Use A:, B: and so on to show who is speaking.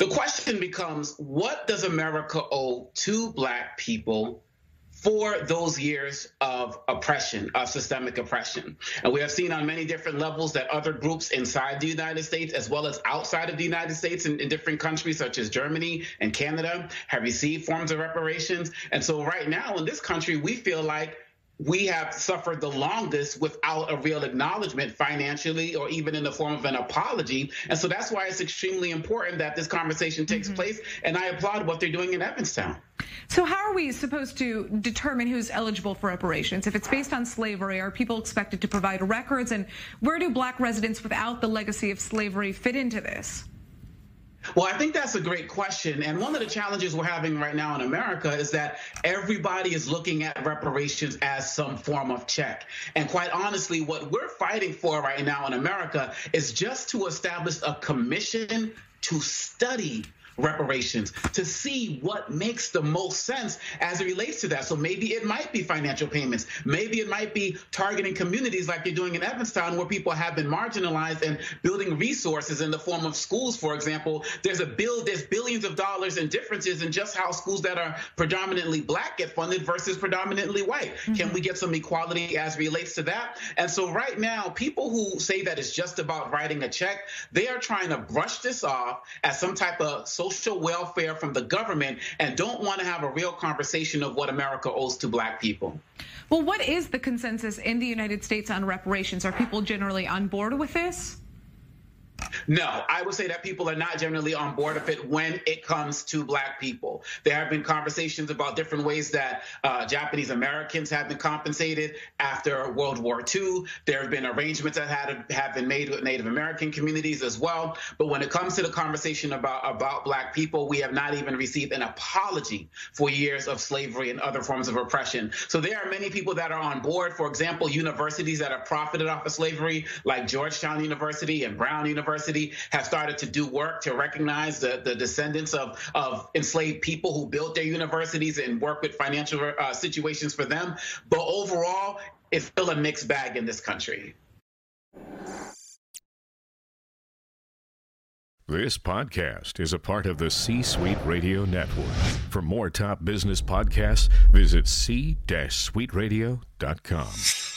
A: The question becomes what does America owe to Black people for those years of oppression, of systemic oppression. And we have seen on many different levels that other groups inside the United States, as well as outside of the United States in, in, different countries such as Germany and Canada, have received forms of reparations. And so right now in this country, we feel like we have suffered the longest without a real acknowledgement financially or even in the form of an apology. And so that's why it's extremely important that this conversation takes mm-hmm. place. And I applaud what they're doing in Evanston.
B: So, how are we supposed to determine who's eligible for reparations? If it's based on slavery, are people expected to provide records? And where do black residents without the legacy of slavery fit into this?
A: Well, I think that's a great question. And one of the challenges we're having right now in America is that everybody is looking at reparations as some form of check. And quite honestly, what we're fighting for right now in America is just to establish a commission to study reparations to see what makes the most sense as it relates to that. So maybe it might be financial payments. Maybe it might be targeting communities like you're doing in Evanston where people have been marginalized and building resources in the form of schools, for example. There's a bill, there's billions of dollars in differences in just how schools that are predominantly black get funded versus predominantly white. Mm-hmm. Can we get some equality as relates to that? And so right now, people who say that it's just about writing a check, they are trying to brush this off as some type of social welfare from the government and don't want to have a real conversation of what America owes to black people.
B: Well, what is the consensus in the United States on reparations? Are people generally on board with this?
A: No, I would say that people are not generally on board of it when it comes to black people. There have been conversations about different ways that uh, Japanese Americans have been compensated after World War II. There have been arrangements that had, have been made with Native American communities as well. But when it comes to the conversation about, about black people, we have not even received an apology for years of slavery and other forms of oppression. So there are many people that are on board. For example, universities that have profited off of slavery, like Georgetown University and Brown University University have started to do work to recognize the, the descendants of, of enslaved people who built their universities and work with financial uh, situations for them. But overall, it's still a mixed bag in this country.
C: This podcast is a part of the C Suite Radio Network. For more top business podcasts, visit c-suiteradio.com.